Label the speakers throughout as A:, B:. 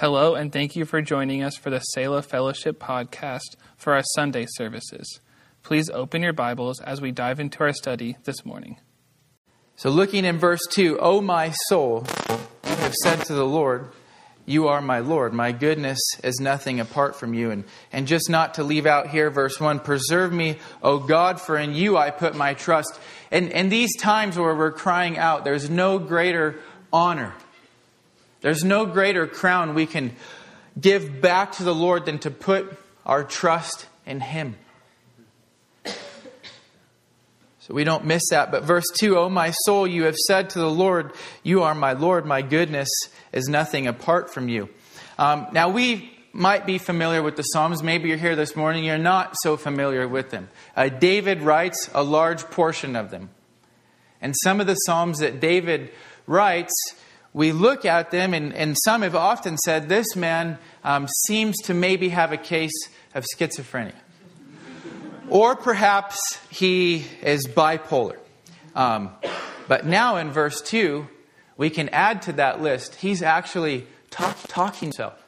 A: Hello, and thank you for joining us for the Selah Fellowship podcast for our Sunday services. Please open your Bibles as we dive into our study this morning.
B: So, looking in verse 2, O my soul, you have said to the Lord, You are my Lord. My goodness is nothing apart from you. And, and just not to leave out here, verse 1 Preserve me, O God, for in you I put my trust. And, and these times where we're crying out, there's no greater honor there's no greater crown we can give back to the Lord than to put our trust in Him. So we don't miss that. But verse two: 2 O my soul, you have said to the Lord, You are my Lord, my goodness is nothing apart from you. Um, now we might be familiar with the Psalms. Maybe you're here this morning, you're not so familiar with them. Uh, David writes a large portion of them. And some of the Psalms that David writes we look at them, and, and some have often said this man um, seems to maybe have a case of schizophrenia. or perhaps he is bipolar. Um, but now in verse 2, we can add to that list, he's actually talk, talking to himself.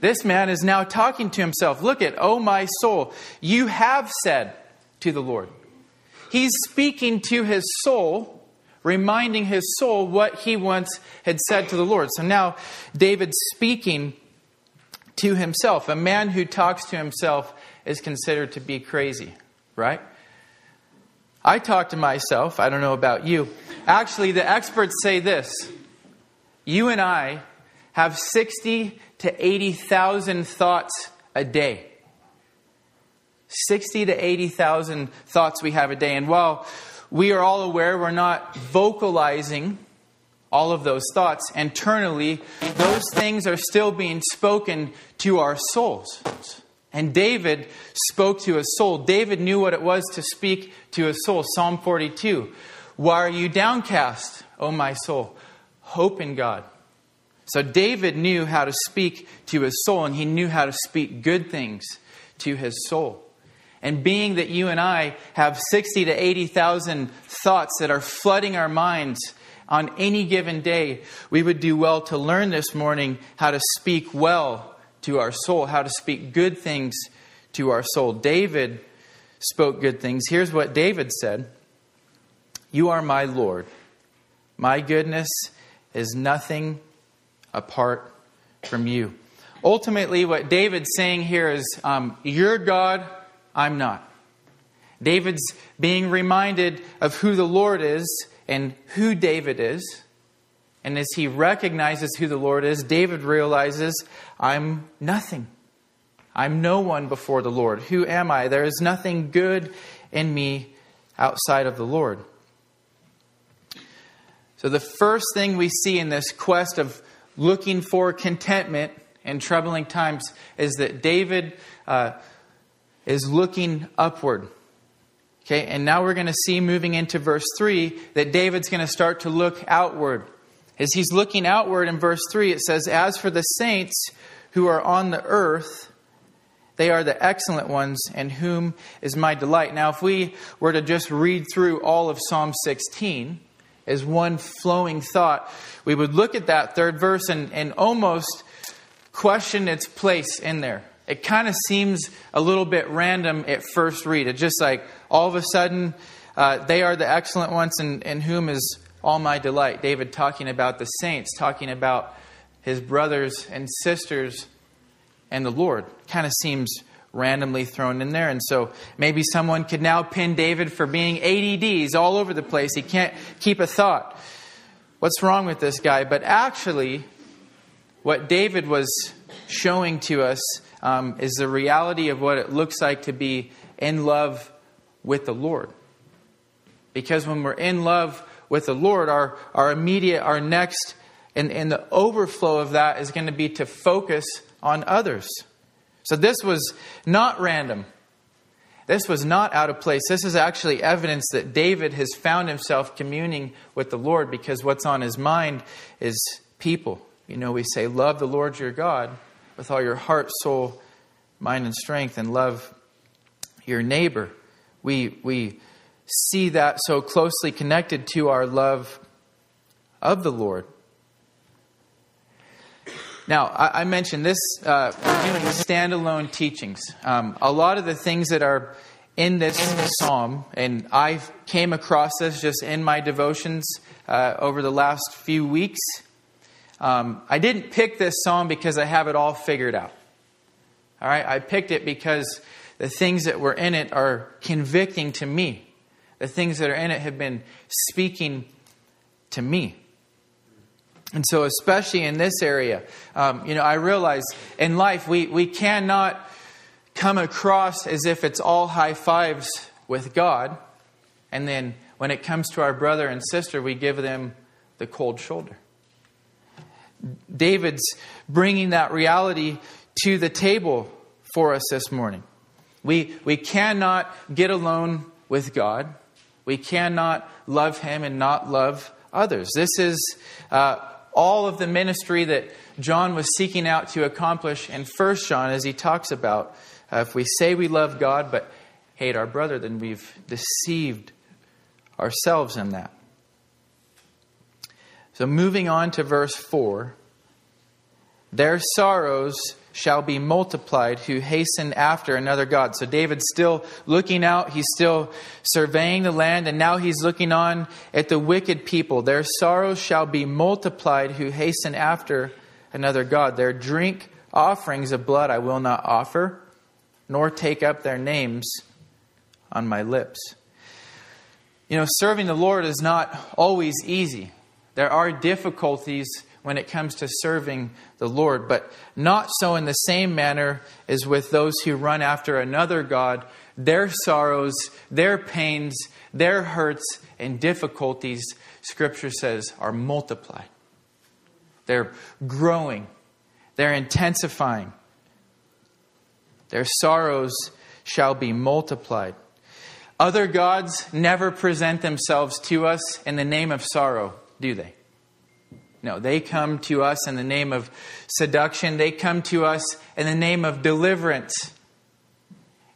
B: This man is now talking to himself. Look at, oh my soul, you have said to the Lord. He's speaking to his soul reminding his soul what he once had said to the Lord. So now David's speaking to himself. A man who talks to himself is considered to be crazy, right? I talk to myself. I don't know about you. Actually, the experts say this you and I have 60 to 80,000 thoughts a day. 60 to 80,000 thoughts we have a day. And while we are all aware we're not vocalizing all of those thoughts internally, those things are still being spoken to our souls. And David spoke to his soul. David knew what it was to speak to his soul. Psalm 42 Why are you downcast, O my soul? Hope in God. So David knew how to speak to his soul, and he knew how to speak good things to his soul. And being that you and I have 60 to 80,000 thoughts that are flooding our minds on any given day, we would do well to learn this morning how to speak well to our soul, how to speak good things to our soul. David spoke good things. Here's what David said You are my Lord. My goodness is nothing apart from you. Ultimately, what David's saying here is, um, You're God I'm not. David's being reminded of who the Lord is and who David is. And as he recognizes who the Lord is, David realizes, I'm nothing. I'm no one before the Lord. Who am I? There is nothing good in me outside of the Lord. So, the first thing we see in this quest of looking for contentment in troubling times is that David uh, is looking upward. Okay, and now we're going to see moving into verse 3 that David's going to start to look outward. As he's looking outward in verse 3, it says, As for the saints who are on the earth, they are the excellent ones, in whom is my delight. Now, if we were to just read through all of Psalm 16 as one flowing thought, we would look at that third verse and, and almost question its place in there it kind of seems a little bit random at first read. It's just like all of a sudden, uh, they are the excellent ones in, in whom is all my delight. David talking about the saints, talking about his brothers and sisters and the Lord. Kind of seems randomly thrown in there. And so maybe someone could now pin David for being ADDs all over the place. He can't keep a thought. What's wrong with this guy? But actually, what David was showing to us um, is the reality of what it looks like to be in love with the Lord. Because when we're in love with the Lord, our, our immediate, our next, and, and the overflow of that is going to be to focus on others. So this was not random. This was not out of place. This is actually evidence that David has found himself communing with the Lord because what's on his mind is people. You know, we say, Love the Lord your God with all your heart, soul, mind, and strength, and love your neighbor. We, we see that so closely connected to our love of the Lord. Now, I, I mentioned this, uh, we're doing standalone teachings. Um, a lot of the things that are in this psalm, and I came across this just in my devotions uh, over the last few weeks. Um, I didn't pick this song because I have it all figured out. All right, I picked it because the things that were in it are convicting to me. The things that are in it have been speaking to me. And so, especially in this area, um, you know, I realize in life we, we cannot come across as if it's all high fives with God, and then when it comes to our brother and sister, we give them the cold shoulder. David's bringing that reality to the table for us this morning. We, we cannot get alone with God. We cannot love Him and not love others. This is uh, all of the ministry that John was seeking out to accomplish in 1 John as he talks about uh, if we say we love God but hate our brother, then we've deceived ourselves in that. So, moving on to verse 4 their sorrows shall be multiplied who hasten after another God. So David's still looking out, he's still surveying the land, and now he's looking on at the wicked people. Their sorrows shall be multiplied who hasten after another God. Their drink offerings of blood I will not offer, nor take up their names on my lips. You know, serving the Lord is not always easy. There are difficulties when it comes to serving the Lord, but not so in the same manner as with those who run after another God. Their sorrows, their pains, their hurts, and difficulties, Scripture says, are multiplied. They're growing, they're intensifying. Their sorrows shall be multiplied. Other gods never present themselves to us in the name of sorrow, do they? No, they come to us in the name of seduction. They come to us in the name of deliverance.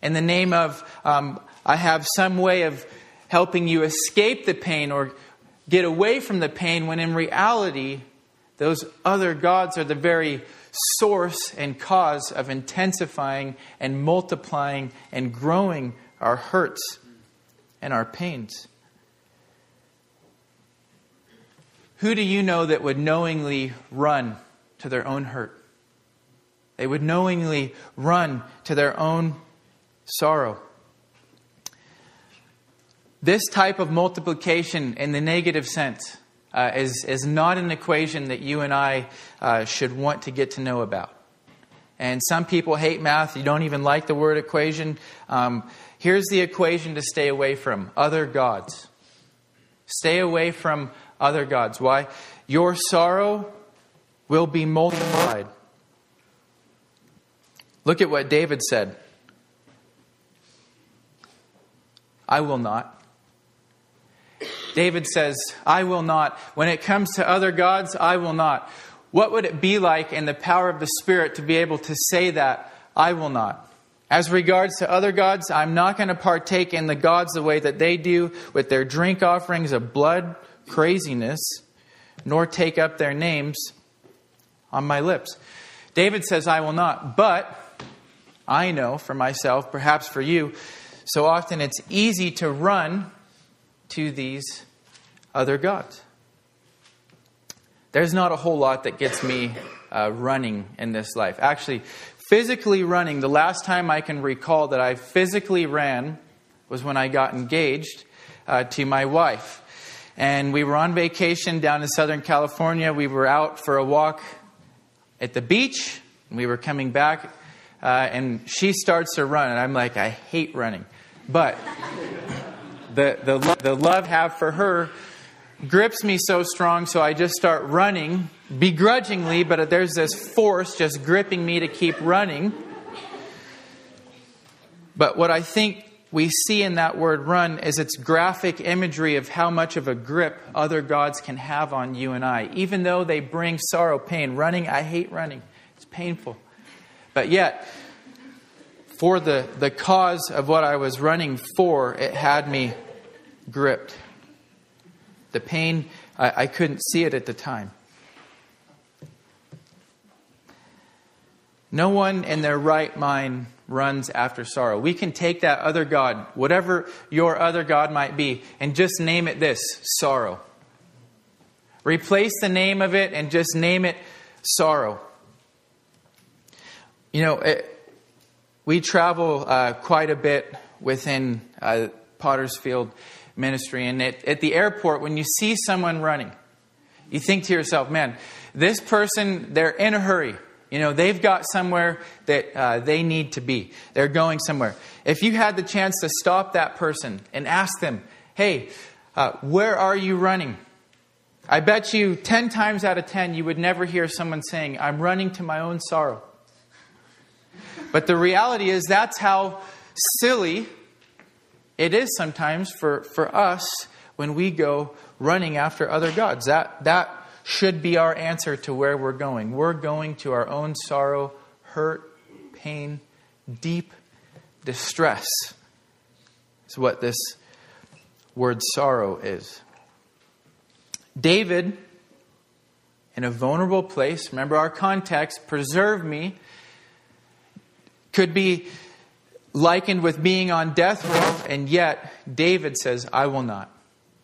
B: In the name of, um, I have some way of helping you escape the pain or get away from the pain, when in reality, those other gods are the very source and cause of intensifying and multiplying and growing our hurts and our pains. Who do you know that would knowingly run to their own hurt? They would knowingly run to their own sorrow. This type of multiplication in the negative sense uh, is, is not an equation that you and I uh, should want to get to know about. And some people hate math, you don't even like the word equation. Um, here's the equation to stay away from other gods. Stay away from other gods. Why? Your sorrow will be multiplied. Look at what David said I will not. David says, I will not. When it comes to other gods, I will not. What would it be like in the power of the Spirit to be able to say that, I will not? As regards to other gods, I'm not going to partake in the gods the way that they do with their drink offerings of blood craziness, nor take up their names on my lips. David says, I will not. But I know for myself, perhaps for you, so often it's easy to run to these other gods. There's not a whole lot that gets me uh, running in this life. Actually, physically running, the last time I can recall that I physically ran was when I got engaged uh, to my wife. And we were on vacation down in Southern California. We were out for a walk at the beach. We were coming back, uh, and she starts to run. And I'm like, I hate running. But the, the, the love I have for her grips me so strong, so I just start running begrudgingly, but there's this force just gripping me to keep running. But what I think we see in that word run is its graphic imagery of how much of a grip other gods can have on you and I. Even though they bring sorrow, pain. Running, I hate running, it's painful. But yet, for the, the cause of what I was running for, it had me gripped. The pain, I, I couldn't see it at the time. No one in their right mind runs after sorrow. We can take that other God, whatever your other God might be, and just name it this sorrow. Replace the name of it and just name it sorrow. You know, it, we travel uh, quite a bit within uh, Pottersfield ministry, and at, at the airport, when you see someone running, you think to yourself, man, this person, they're in a hurry. You know, they've got somewhere that uh, they need to be. They're going somewhere. If you had the chance to stop that person and ask them, hey, uh, where are you running? I bet you 10 times out of 10 you would never hear someone saying, I'm running to my own sorrow. But the reality is, that's how silly it is sometimes for, for us when we go running after other gods. That, that should be our answer to where we're going. We're going to our own sorrow, hurt, pain, deep distress. Is what this word sorrow is. David, in a vulnerable place, remember our context, preserve me, could be likened with being on death row, and yet David says, I will not.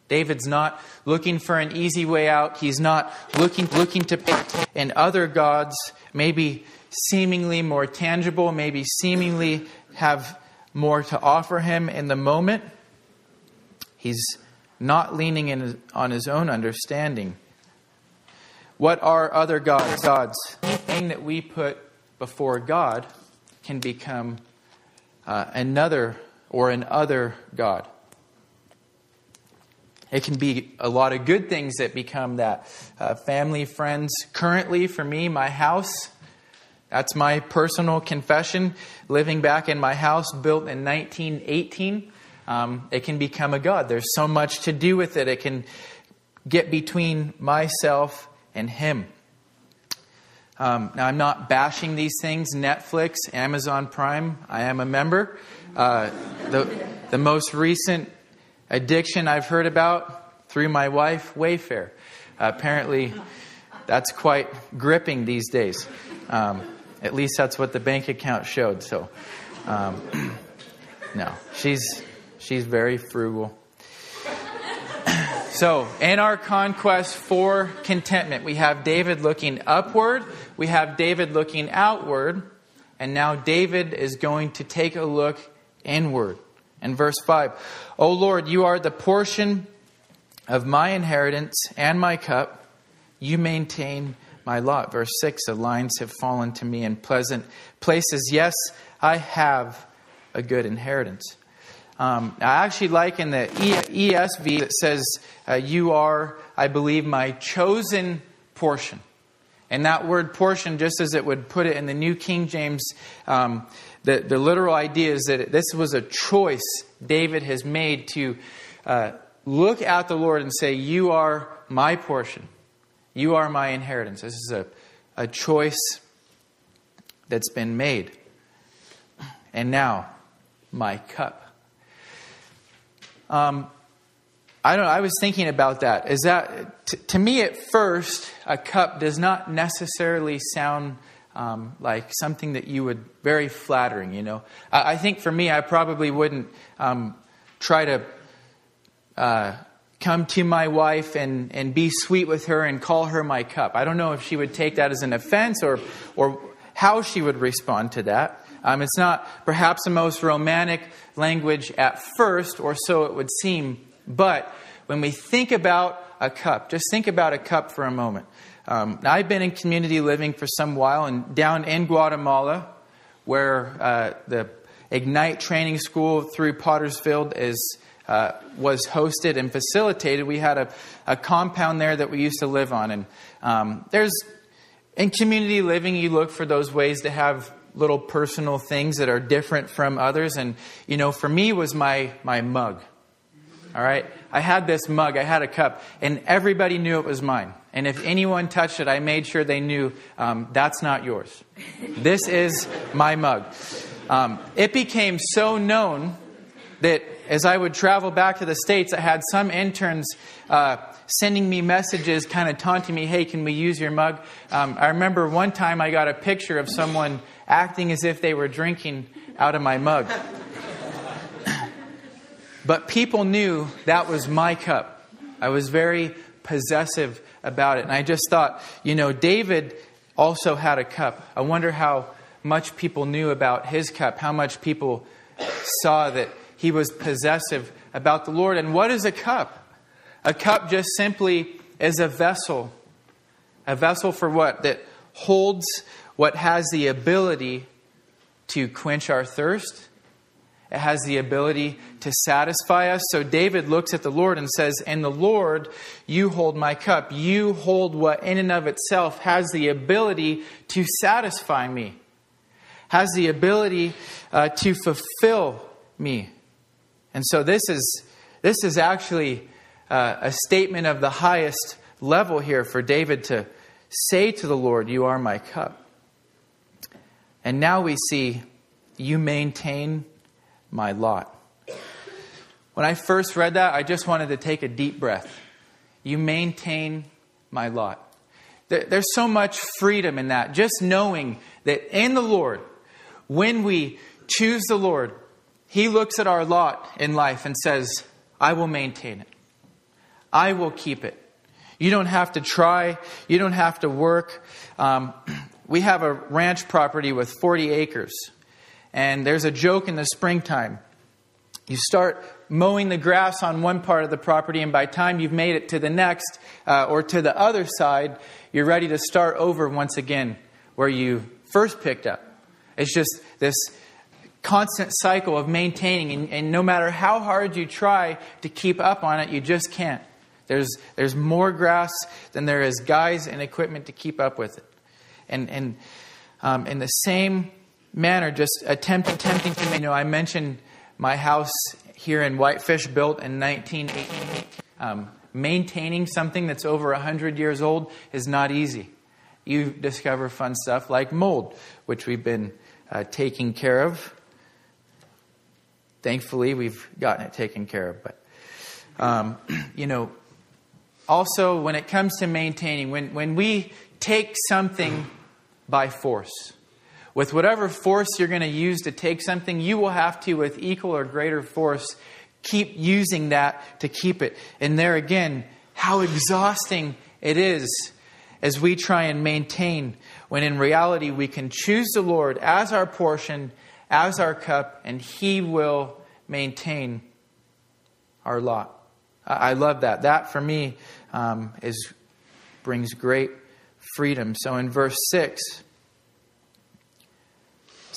B: David's not looking for an easy way out. He's not looking, looking to and other gods, maybe seemingly more tangible, maybe seemingly have more to offer him in the moment. He's not leaning in, on his own understanding. What are other gods? Gods. Anything that we put before God can become uh, another or an other God. It can be a lot of good things that become that. Uh, family, friends. Currently, for me, my house. That's my personal confession. Living back in my house built in 1918, um, it can become a God. There's so much to do with it. It can get between myself and Him. Um, now, I'm not bashing these things Netflix, Amazon Prime. I am a member. Uh, the, the most recent addiction I've heard about through my wife, Wayfair. Uh, apparently, that's quite gripping these days. Um, at least that's what the bank account showed. So, um, no, she's she's very frugal. So, in our conquest for contentment, we have David looking upward, we have David looking outward, and now David is going to take a look inward. In verse 5, O Lord, you are the portion of my inheritance and my cup. You maintain my lot. Verse 6, the lines have fallen to me in pleasant places. Yes, I have a good inheritance. Um, I actually like in the ESV that says, uh, You are, I believe, my chosen portion. And that word portion, just as it would put it in the New King James, um, the, the literal idea is that this was a choice David has made to uh, look at the Lord and say, You are my portion. You are my inheritance. This is a, a choice that's been made. And now, my cup. Um, I don't I was thinking about that. Is that, t- to me at first, a cup does not necessarily sound um, like something that you would very flattering. You know, I, I think for me, I probably wouldn't um, try to uh, come to my wife and and be sweet with her and call her my cup. I don't know if she would take that as an offense or or how she would respond to that. Um, it's not perhaps the most romantic language at first, or so it would seem. But when we think about a cup, just think about a cup for a moment. Um, I've been in community living for some while, and down in Guatemala, where uh, the Ignite Training School through Pottersfield is uh, was hosted and facilitated. We had a, a, compound there that we used to live on, and um, there's in community living, you look for those ways to have little personal things that are different from others. And you know, for me, was my my mug. All right, I had this mug, I had a cup, and everybody knew it was mine. And if anyone touched it, I made sure they knew um, that's not yours. This is my mug. Um, it became so known that as I would travel back to the States, I had some interns uh, sending me messages, kind of taunting me, hey, can we use your mug? Um, I remember one time I got a picture of someone acting as if they were drinking out of my mug. But people knew that was my cup. I was very possessive about it. And I just thought, you know, David also had a cup. I wonder how much people knew about his cup, how much people saw that he was possessive about the Lord. And what is a cup? A cup just simply is a vessel. A vessel for what? That holds what has the ability to quench our thirst. It has the ability to satisfy us. So David looks at the Lord and says, And the Lord, you hold my cup. You hold what in and of itself has the ability to satisfy me, has the ability uh, to fulfill me. And so this is, this is actually uh, a statement of the highest level here for David to say to the Lord, You are my cup. And now we see you maintain my lot. When I first read that, I just wanted to take a deep breath. You maintain my lot. There's so much freedom in that, just knowing that in the Lord, when we choose the Lord, He looks at our lot in life and says, I will maintain it. I will keep it. You don't have to try. You don't have to work. Um, we have a ranch property with 40 acres. And there's a joke in the springtime. You start mowing the grass on one part of the property, and by time you've made it to the next uh, or to the other side, you're ready to start over once again where you first picked up. It's just this constant cycle of maintaining, and, and no matter how hard you try to keep up on it, you just can't. There's, there's more grass than there is guys and equipment to keep up with it. And, and um, in the same manner, just attempting, attempting to, you know, I mentioned my house here in Whitefish built in 1988. Um, maintaining something that's over 100 years old is not easy. You discover fun stuff like mold, which we've been uh, taking care of. Thankfully, we've gotten it taken care of. But, um, you know, also when it comes to maintaining, when, when we take something by force, with whatever force you're going to use to take something, you will have to, with equal or greater force, keep using that to keep it. And there again, how exhausting it is as we try and maintain, when in reality we can choose the Lord as our portion, as our cup, and He will maintain our lot. I love that. That for me um, is brings great freedom. So in verse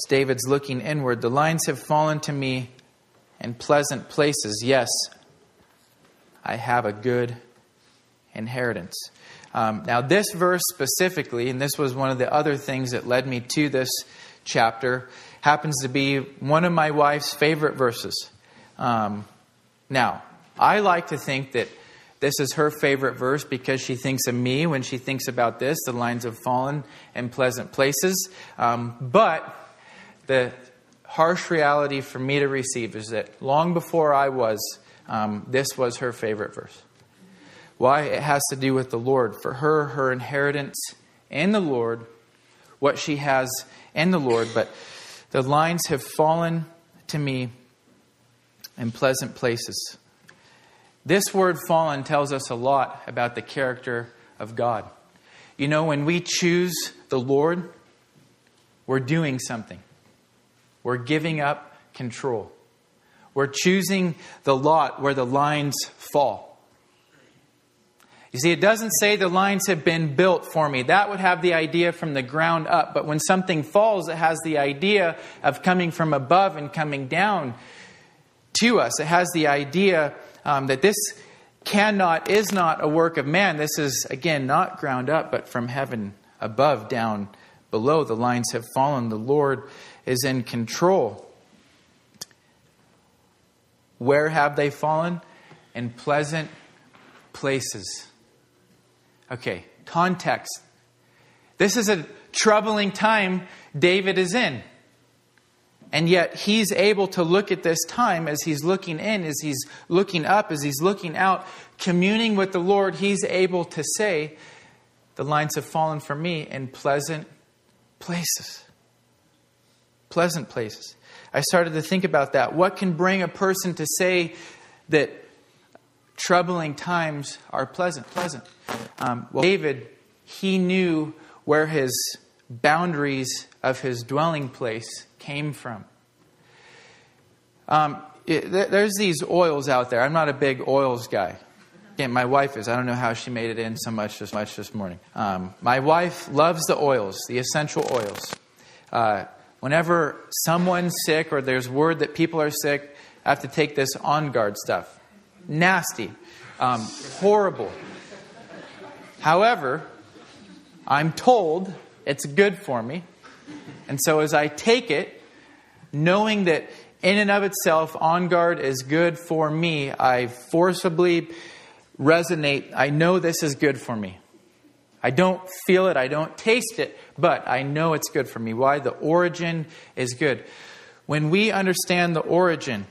B: David's looking inward. The lines have fallen to me in pleasant places. Yes, I have a good inheritance. Um, now, this verse specifically, and this was one of the other things that led me to this chapter, happens to be one of my wife's favorite verses. Um, now, I like to think that this is her favorite verse because she thinks of me when she thinks about this. The lines have fallen in pleasant places. Um, but the harsh reality for me to receive is that long before I was, um, this was her favorite verse. Why? It has to do with the Lord. For her, her inheritance in the Lord, what she has in the Lord. But the lines have fallen to me in pleasant places. This word fallen tells us a lot about the character of God. You know, when we choose the Lord, we're doing something. We're giving up control. We're choosing the lot where the lines fall. You see, it doesn't say the lines have been built for me. That would have the idea from the ground up. But when something falls, it has the idea of coming from above and coming down to us. It has the idea um, that this cannot, is not a work of man. This is, again, not ground up, but from heaven above, down below. The lines have fallen. The Lord is in control. Where have they fallen? In pleasant places. Okay, context. This is a troubling time David is in. And yet he's able to look at this time as he's looking in, as he's looking up, as he's looking out, communing with the Lord. He's able to say, The lines have fallen for me in pleasant places. Pleasant places. I started to think about that. What can bring a person to say that troubling times are pleasant? Pleasant. Um, well, David, he knew where his boundaries of his dwelling place came from. Um, it, there's these oils out there. I'm not a big oils guy. Again, my wife is. I don't know how she made it in so much this much this morning. Um, my wife loves the oils, the essential oils. Uh, whenever someone's sick or there's word that people are sick, I have to take this on guard stuff. Nasty, um, horrible. However, I'm told it's good for me. And so as I take it, knowing that in and of itself, On Guard is good for me, I forcibly resonate. I know this is good for me. I don't feel it, I don't taste it, but I know it's good for me. Why? The origin is good. When we understand the origin,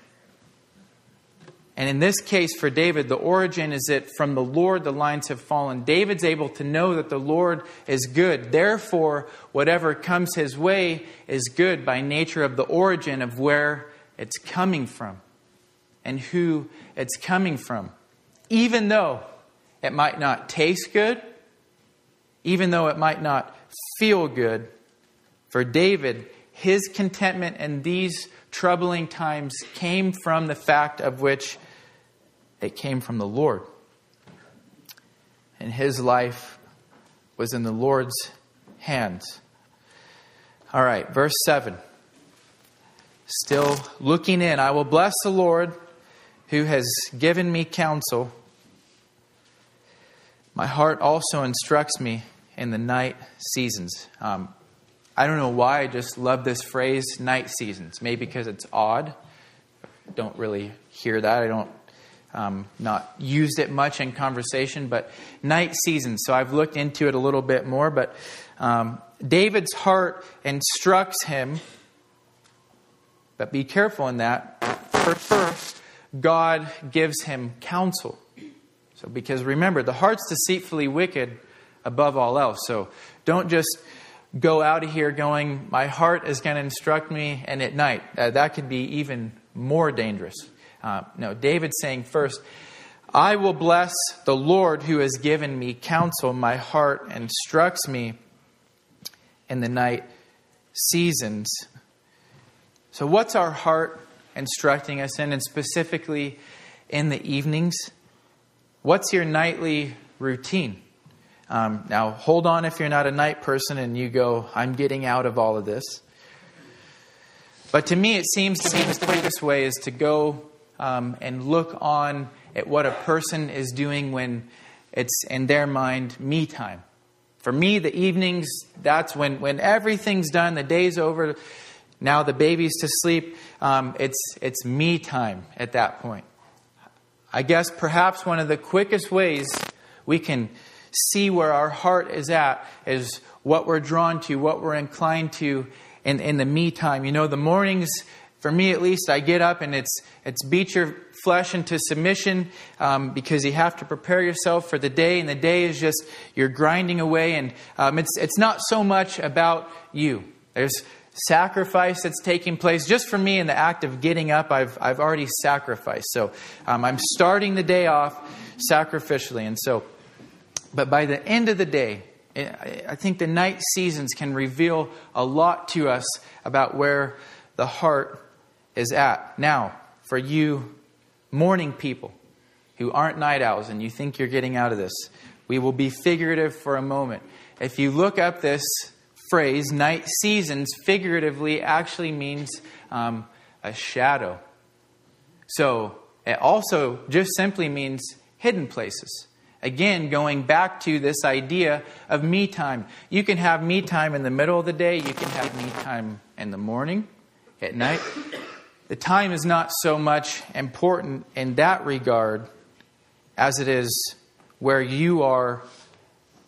B: and in this case for David, the origin is that from the Lord the lines have fallen. David's able to know that the Lord is good. Therefore, whatever comes his way is good by nature of the origin of where it's coming from and who it's coming from. Even though it might not taste good, even though it might not feel good, for David, his contentment in these troubling times came from the fact of which it came from the Lord. And his life was in the Lord's hands. All right, verse 7. Still looking in, I will bless the Lord who has given me counsel. My heart also instructs me in the night seasons. Um, I don't know why I just love this phrase, night seasons. Maybe because it's odd. Don't really hear that. I don't um, not used it much in conversation, but night seasons. So I've looked into it a little bit more. But um, David's heart instructs him, but be careful in that. For First, God gives him counsel. So, because remember, the heart's deceitfully wicked above all else. So, don't just go out of here going, My heart is going to instruct me, and at night. Uh, that could be even more dangerous. Uh, no, David's saying first, I will bless the Lord who has given me counsel. My heart instructs me in the night seasons. So, what's our heart instructing us in, and specifically in the evenings? What's your nightly routine? Um, now, hold on if you're not a night person and you go, I'm getting out of all of this. But to me, it seems to me the quickest way is to go um, and look on at what a person is doing when it's in their mind me time. For me, the evenings, that's when, when everything's done, the day's over, now the baby's to sleep, um, it's, it's me time at that point. I guess perhaps one of the quickest ways we can see where our heart is at is what we're drawn to, what we're inclined to in, in the me time. You know, the mornings for me at least, I get up and it's, it's beat your flesh into submission um, because you have to prepare yourself for the day, and the day is just you're grinding away, and um, it's, it's not so much about you. There's sacrifice that's taking place. Just for me, in the act of getting up, I've, I've already sacrificed. So um, I'm starting the day off sacrificially. And so, but by the end of the day, I think the night seasons can reveal a lot to us about where the heart is at. Now, for you morning people who aren't night owls and you think you're getting out of this, we will be figurative for a moment. If you look up this phrase, night seasons, figuratively actually means um, a shadow. So it also just simply means hidden places. Again, going back to this idea of me time. You can have me time in the middle of the day, you can have me time in the morning, at night the time is not so much important in that regard as it is where you are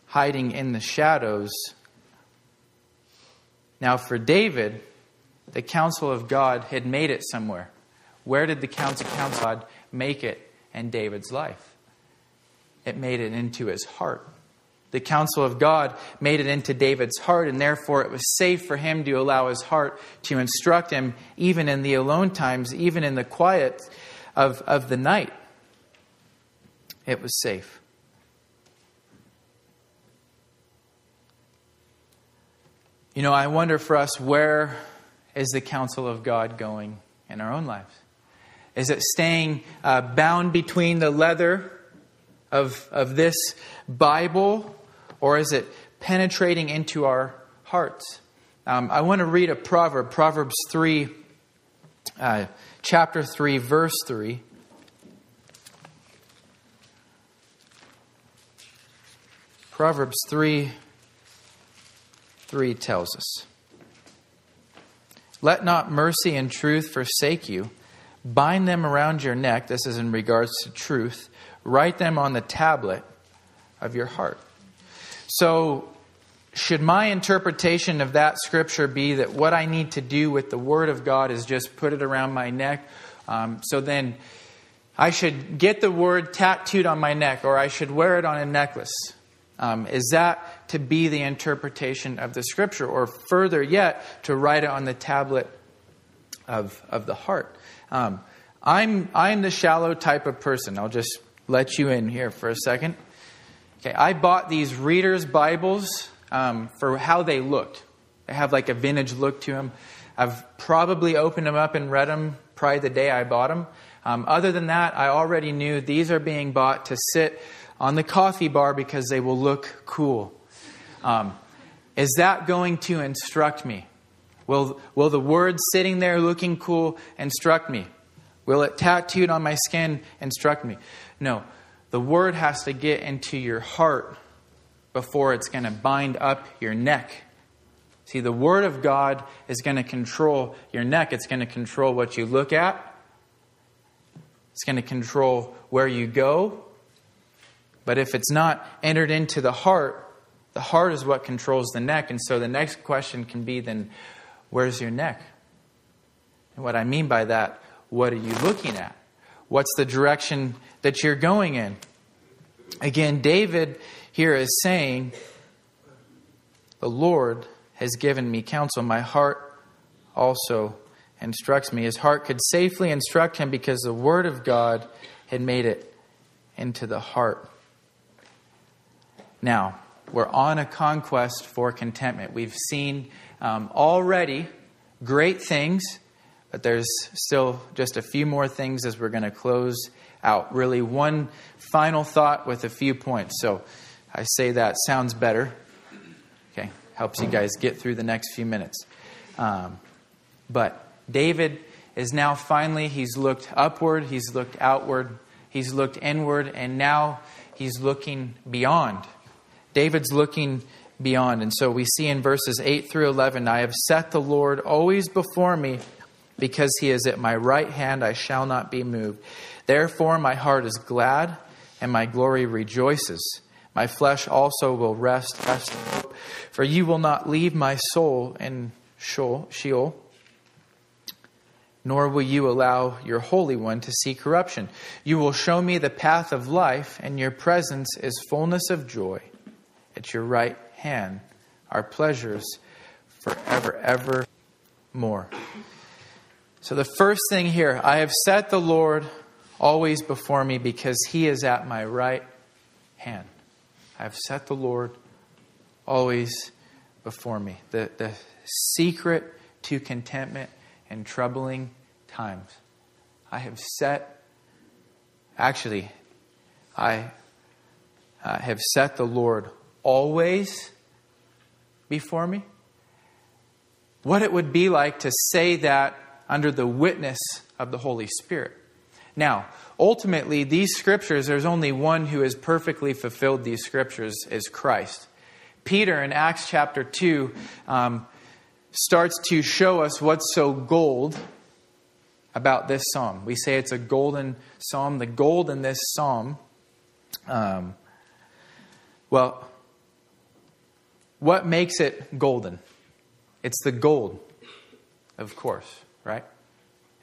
B: hiding in the shadows. Now, for David, the counsel of God had made it somewhere. Where did the counsel of God make it in David's life? It made it into his heart. The counsel of God made it into David's heart, and therefore it was safe for him to allow his heart to instruct him, even in the alone times, even in the quiet of, of the night. It was safe. You know, I wonder for us, where is the counsel of God going in our own lives? Is it staying uh, bound between the leather of, of this Bible, or is it penetrating into our hearts? Um, I want to read a proverb, Proverbs 3, uh, chapter 3, verse 3. Proverbs 3 3 tells us Let not mercy and truth forsake you. Bind them around your neck. This is in regards to truth. Write them on the tablet of your heart. So, should my interpretation of that scripture be that what I need to do with the Word of God is just put it around my neck? Um, so then I should get the Word tattooed on my neck, or I should wear it on a necklace. Um, is that to be the interpretation of the scripture? Or further yet, to write it on the tablet of, of the heart? Um, I'm, I'm the shallow type of person. I'll just let you in here for a second. Okay, I bought these readers' Bibles um, for how they looked. They have like a vintage look to them. I've probably opened them up and read them probably the day I bought them. Um, other than that, I already knew these are being bought to sit on the coffee bar because they will look cool. Um, is that going to instruct me? Will, will the word sitting there looking cool instruct me? Will it tattooed on my skin instruct me? No. The word has to get into your heart before it's going to bind up your neck. See, the word of God is going to control your neck, it's going to control what you look at, it's going to control where you go, but if it's not entered into the heart, the heart is what controls the neck. And so the next question can be then, where's your neck? And what I mean by that, what are you looking at? What's the direction that you're going in? Again, David here is saying, The Lord has given me counsel. My heart also instructs me. His heart could safely instruct him because the Word of God had made it into the heart. Now, we're on a conquest for contentment. We've seen um, already great things, but there's still just a few more things as we're going to close out. Really, one final thought with a few points. So I say that sounds better. Okay, helps you guys get through the next few minutes. Um, but David is now finally, he's looked upward, he's looked outward, he's looked inward, and now he's looking beyond. David's looking beyond. And so we see in verses 8 through 11 I have set the Lord always before me, because he is at my right hand, I shall not be moved. Therefore, my heart is glad, and my glory rejoices. My flesh also will rest, rest for you will not leave my soul in Sheol, nor will you allow your Holy One to see corruption. You will show me the path of life, and your presence is fullness of joy. At your right hand are pleasures forever, ever more. So, the first thing here, I have set the Lord always before me because he is at my right hand. I have set the Lord always before me. The, the secret to contentment in troubling times. I have set, actually, I uh, have set the Lord always before me? What it would be like to say that under the witness of the Holy Spirit. Now, ultimately, these scriptures, there's only one who has perfectly fulfilled these scriptures, is Christ. Peter in Acts chapter 2 um, starts to show us what's so gold about this psalm. We say it's a golden psalm. The gold in this psalm, um, well, what makes it golden? It's the gold, of course, right?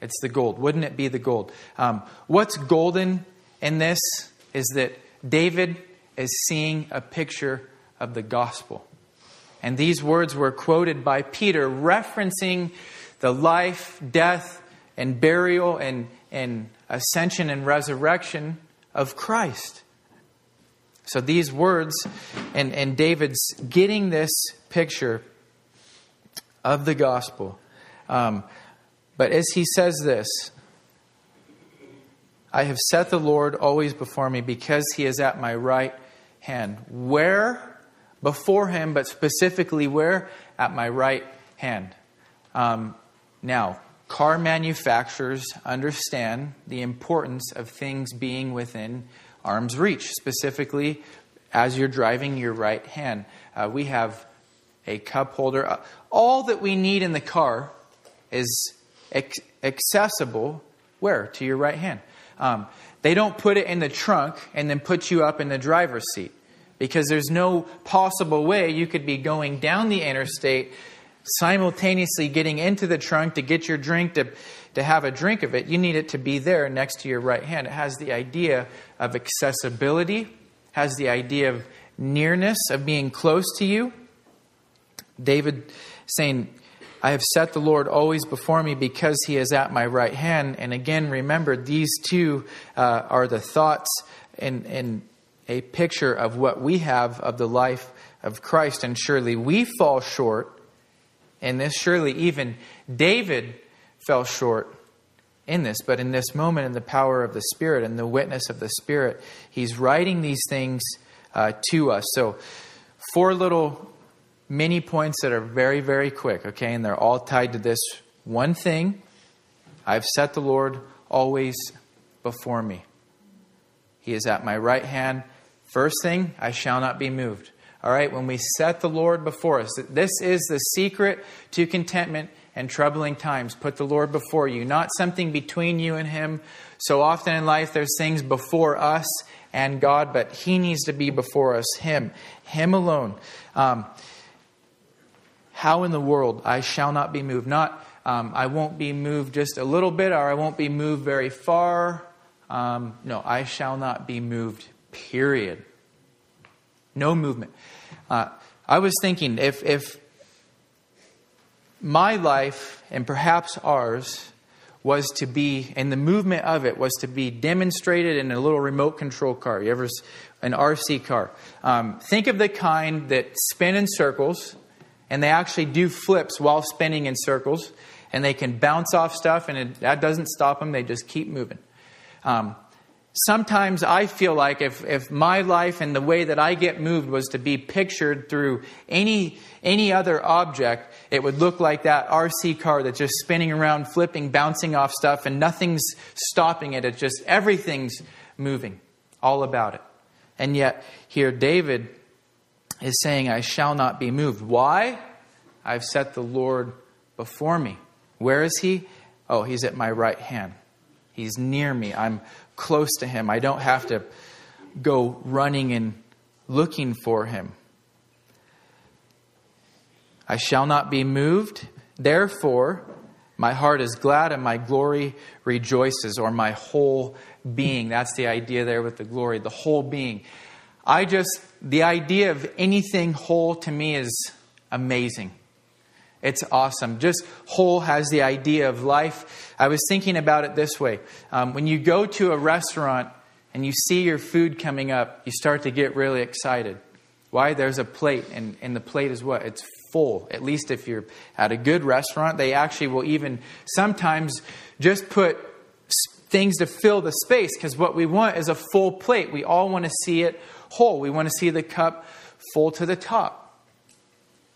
B: It's the gold. Wouldn't it be the gold? Um, what's golden in this is that David is seeing a picture of the gospel. And these words were quoted by Peter, referencing the life, death, and burial and, and ascension and resurrection of Christ. So these words, and, and David's getting this picture of the gospel. Um, but as he says this, I have set the Lord always before me because he is at my right hand. Where? Before him, but specifically where? At my right hand. Um, now, car manufacturers understand the importance of things being within arm's reach, specifically as you're driving your right hand. Uh, we have a cup holder. Uh, all that we need in the car is accessible where? To your right hand. Um, they don't put it in the trunk and then put you up in the driver's seat because there's no possible way you could be going down the interstate simultaneously getting into the trunk to get your drink to, to have a drink of it. You need it to be there next to your right hand. It has the idea of accessibility, has the idea of nearness, of being close to you. David saying, I have set the Lord always before me because he is at my right hand. And again, remember, these two uh, are the thoughts and, and a picture of what we have of the life of Christ. And surely we fall short And this. Surely even David fell short in this. But in this moment, in the power of the Spirit and the witness of the Spirit, he's writing these things uh, to us. So, four little mini points that are very, very quick, okay? And they're all tied to this one thing I've set the Lord always before me. He is at my right hand. First thing, I shall not be moved. All right, when we set the Lord before us, this is the secret to contentment and troubling times. Put the Lord before you, not something between you and Him. So often in life, there's things before us and God, but He needs to be before us, Him, Him alone. Um, how in the world I shall not be moved? Not um, I won't be moved just a little bit, or I won't be moved very far. Um, no, I shall not be moved, period. No movement. Uh, I was thinking if, if my life, and perhaps ours, was to be, and the movement of it was to be demonstrated in a little remote control car. You ever, an RC car. Um, think of the kind that spin in circles and they actually do flips while spinning in circles, and they can bounce off stuff, and it, that doesn't stop them. They just keep moving. Um, sometimes I feel like if, if my life and the way that I get moved was to be pictured through any, any other object, it would look like that RC car that's just spinning around, flipping, bouncing off stuff, and nothing's stopping it. It's just everything's moving, all about it. And yet, here, David is saying, I shall not be moved. Why? I've set the Lord before me. Where is he? Oh, he's at my right hand. He's near me. I'm close to him. I don't have to go running and looking for him. I shall not be moved. Therefore, my heart is glad and my glory rejoices, or my whole being. That's the idea there with the glory, the whole being. I just, the idea of anything whole to me is amazing. It's awesome. Just whole has the idea of life. I was thinking about it this way um, when you go to a restaurant and you see your food coming up, you start to get really excited. Why? There's a plate, and, and the plate is what? It's full. At least if you're at a good restaurant, they actually will even sometimes just put things to fill the space because what we want is a full plate. We all want to see it whole. We want to see the cup full to the top.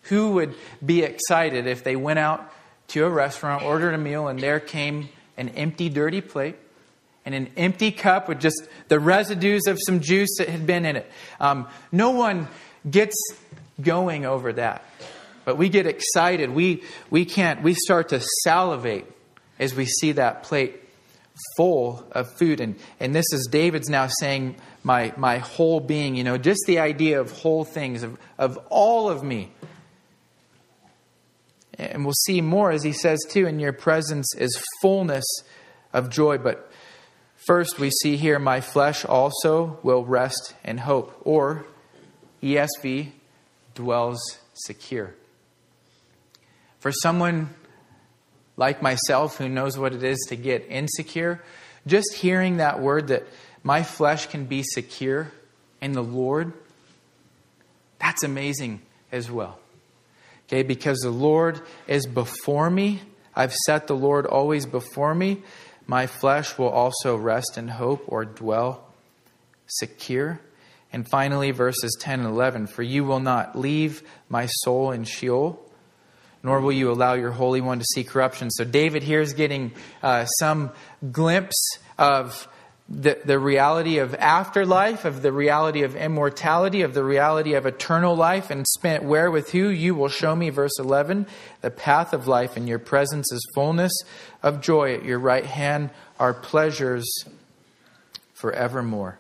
B: Who would be excited if they went out to a restaurant, ordered a meal, and there came an empty, dirty plate and an empty cup with just the residues of some juice that had been in it? Um, no one gets going over that. But we get excited. We, we can't, we start to salivate as we see that plate full of food. And, and this is David's now saying, my, my whole being, you know, just the idea of whole things, of, of all of me. And we'll see more as he says, too, in your presence is fullness of joy. But first, we see here, my flesh also will rest in hope. Or, ESV, dwells secure. For someone like myself who knows what it is to get insecure, just hearing that word that my flesh can be secure in the Lord, that's amazing as well. Okay, because the Lord is before me. I've set the Lord always before me. My flesh will also rest in hope or dwell secure. And finally, verses 10 and 11 For you will not leave my soul in Sheol, nor will you allow your Holy One to see corruption. So, David here is getting uh, some glimpse of the, the reality of afterlife, of the reality of immortality, of the reality of eternal life, and spent where with who? You will show me, verse 11, the path of life, and your presence is fullness of joy. At your right hand are pleasures forevermore.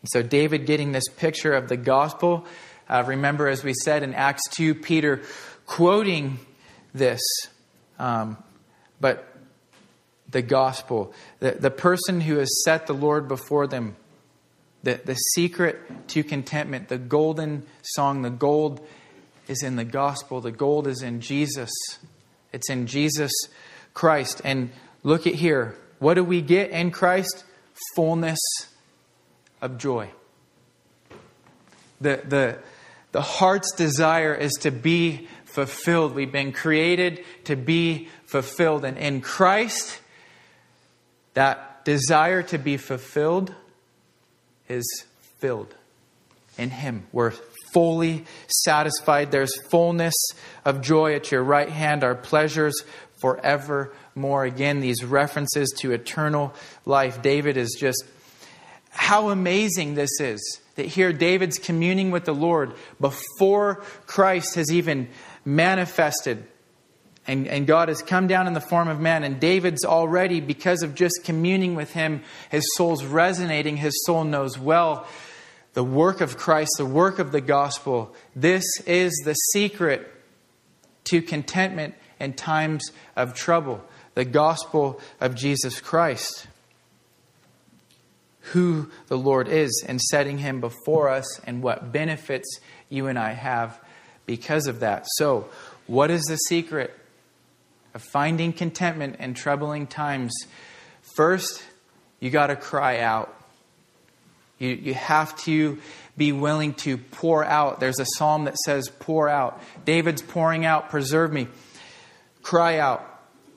B: And so, David getting this picture of the gospel. Uh, remember, as we said in Acts 2, Peter quoting this. Um, but the gospel, the, the person who has set the Lord before them, the, the secret to contentment, the golden song, the gold is in the gospel, the gold is in Jesus. It's in Jesus Christ. And look at here. What do we get in Christ? Fullness of joy. The, the, the heart's desire is to be fulfilled. We've been created to be fulfilled. And in Christ, that desire to be fulfilled is filled in Him. We're fully satisfied. There's fullness of joy at your right hand, our pleasures forevermore. Again, these references to eternal life. David is just, how amazing this is that here David's communing with the Lord before Christ has even manifested and, and God has come down in the form of man. And David's already, because of just communing with him, his soul's resonating. His soul knows well the work of Christ, the work of the gospel. This is the secret to contentment in times of trouble the gospel of Jesus Christ. Who the Lord is and setting him before us and what benefits you and I have because of that. So, what is the secret? Of finding contentment in troubling times, first, you got to cry out. You, you have to be willing to pour out. There's a psalm that says, pour out. David's pouring out, preserve me. Cry out.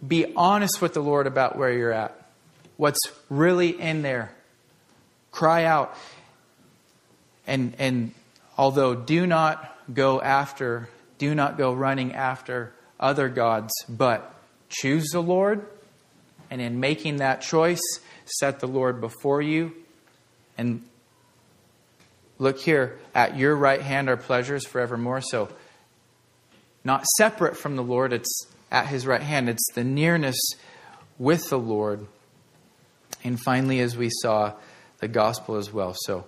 B: Be honest with the Lord about where you're at, what's really in there. Cry out. And, and although do not go after, do not go running after other gods, but choose the Lord, and in making that choice, set the Lord before you. And look here, at your right hand are pleasures forevermore. So, not separate from the Lord, it's at his right hand. It's the nearness with the Lord. And finally, as we saw, the gospel as well. So,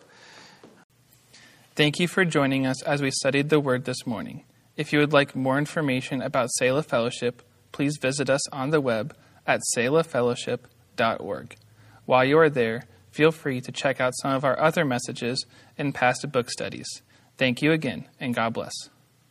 A: thank you for joining us as we studied the word this morning. If you would like more information about Selah Fellowship, please visit us on the web at selahfellowship.org. While you are there, feel free to check out some of our other messages and past book studies. Thank you again, and God bless.